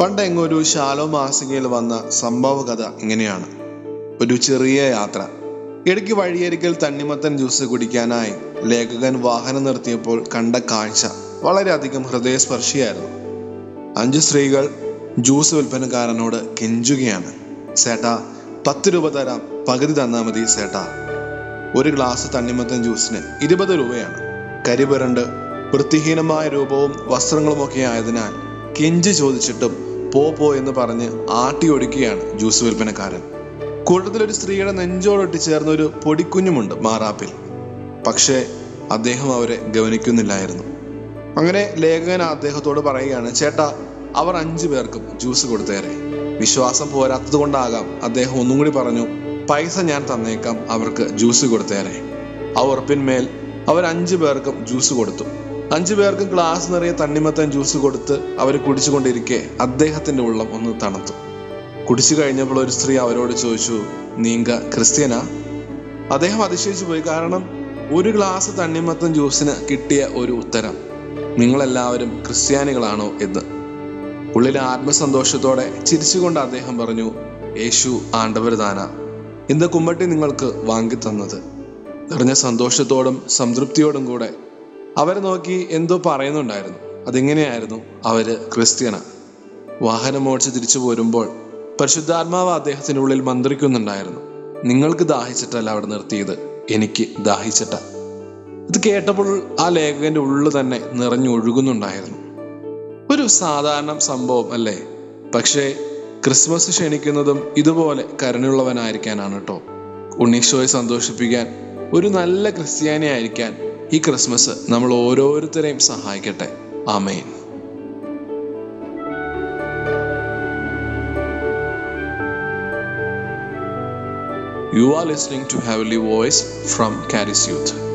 പണ്ട് എങ്ങൊരു ശാലോ മാസികയിൽ വന്ന സംഭവ കഥ ഇങ്ങനെയാണ്. ഒരു ചെറിയ യാത്ര. ഇടയ്ക്ക് വഴിയരികിൽ തണ്ണിമത്തൻ ജ്യൂസ് കുടിക്കാനായി ലേഖകൻ വാഹനം നിർത്തിയപ്പോൾ കണ്ട കാഴ്ച വളരെയധികം ഹൃദയസ്പർശിയായിരുന്നു. അഞ്ച് സ്ത്രീകൾ ജ്യൂസ് വിൽപ്പനക്കാരനോട് കെഞ്ചുകയാണ്. സേട്ടാ പത്ത് രൂപ തരാം. പകുതി തന്നാൽ മതി സേട്ടാ. ഒരു ഗ്ലാസ് തണ്ണിമത്തൻ ജ്യൂസിന് ഇരുപത് രൂപയാണ്. കരിപുരണ്ട് വൃത്തിഹീനമായ രൂപവും വസ്ത്രങ്ങളുമൊക്കെ ആയതിനാൽ കെഞ്ചി ചോദിച്ചിട്ടും പോ പോ എന്ന് പറഞ്ഞ് ആട്ടി ഒടിക്കുകയാണ് ജ്യൂസ് വിൽപ്പനക്കാരൻ. കൂട്ടത്തിൽ ഒരു സ്ത്രീയുടെ നെഞ്ചോടൊട്ടി ചേർന്ന ഒരു പൊടിക്കുഞ്ഞുമുണ്ട് മാറാപ്പിൽ. പക്ഷേ അദ്ദേഹം അവരെ ഗവനിക്കുന്നില്ലായിരുന്നു. അങ്ങനെ ലേഖകൻ അദ്ദേഹത്തോട് പറയുകയാണ് ചേട്ടാ അവർ അഞ്ചു പേർക്കും ജ്യൂസ് കൊടുത്തേരെ. വിശ്വാസം പോരാത്തത് കൊണ്ടാകാം. അദ്ദേഹം ഒന്നും കൂടി പറഞ്ഞു പൈസ ഞാൻ തന്നേക്കാം അവർക്ക് ജ്യൂസ് കൊടുത്തേരെ. ആ ഉറപ്പിന്മേൽ അവർ അഞ്ചു പേർക്കും ജ്യൂസ് കൊടുത്തു. അഞ്ചു പേർക്കും ഗ്ലാസ് നിറയെ തണ്ണിമത്തൻ ജ്യൂസ് കൊടുത്ത് അവർ കുടിച്ചുകൊണ്ടിരിക്കെ. അദ്ദേഹത്തിന്റെ ഉള്ളം ഒന്ന് തണുത്തു. കുടിച്ചു കഴിഞ്ഞപ്പോൾ ഒരു സ്ത്രീ അവരോട് ചോദിച്ചു നീങ്ക ക്രിസ്ത്യനാ? അദ്ദേഹം അതിശയിച്ചു പോയി. കാരണം ഒരു ഗ്ലാസ് തണ്ണിമത്തൻ ജ്യൂസിന് കിട്ടിയ ഒരു ഉത്തരം നിങ്ങളെല്ലാവരും ക്രിസ്ത്യാനികളാണോ എന്ന്? ഉള്ളിലെ ആത്മസന്തോഷത്തോടെ ചിരിച്ചുകൊണ്ട് അദ്ദേഹം പറഞ്ഞു യേശു ആണ്ടവരുദാന ഇന്ന് കുമ്മട്ടി നിങ്ങൾക്ക് വാങ്ങിത്തന്നത്. നിറഞ്ഞ സന്തോഷത്തോടും സംതൃപ്തിയോടും കൂടെ അവരെ നോക്കി എന്തോ പറയുന്നുണ്ടായിരുന്നു. അതിങ്ങനെയായിരുന്നു? അവർ ക്രിസ്ത്യന. വാഹനം ഓടിച്ച് തിരിച്ചു പോരുമ്പോൾ പരിശുദ്ധാത്മാവ് അദ്ദേഹത്തിന്റെ ഉള്ളിൽ മന്ത്രിക്കുന്നുണ്ടായിരുന്നു. നിങ്ങൾക്ക് ദാഹിച്ചിട്ടല്ല അവിടെ നിർത്തിയത്. എനിക്ക് ദാഹിച്ചിട്ട. ഇത് കേട്ടപ്പോൾ ആ ലേഖകന്റെ ഉള്ളു തന്നെ നിറഞ്ഞൊഴുകുന്നുണ്ടായിരുന്നു ഒരു സാധാരണ സംഭവം അല്ലേ? പക്ഷേ ക്രിസ്മസ് ക്ഷണിക്കുന്നതും ഇതുപോലെ കരുണയുള്ളവനായിരിക്കാനാണ് കേട്ടോ ഉണ്ണീശോയെ സന്തോഷിപ്പിക്കാൻ ഒരു നല്ല ക്രിസ്ത്യാനി ആയിരിക്കാൻ ഈ ക്രിസ്മസ് നമ്മൾ ഓരോരുത്തരെയും സഹായിക്കട്ടെ. ആമേൻ. You are listening to heavenly voice from Charis youth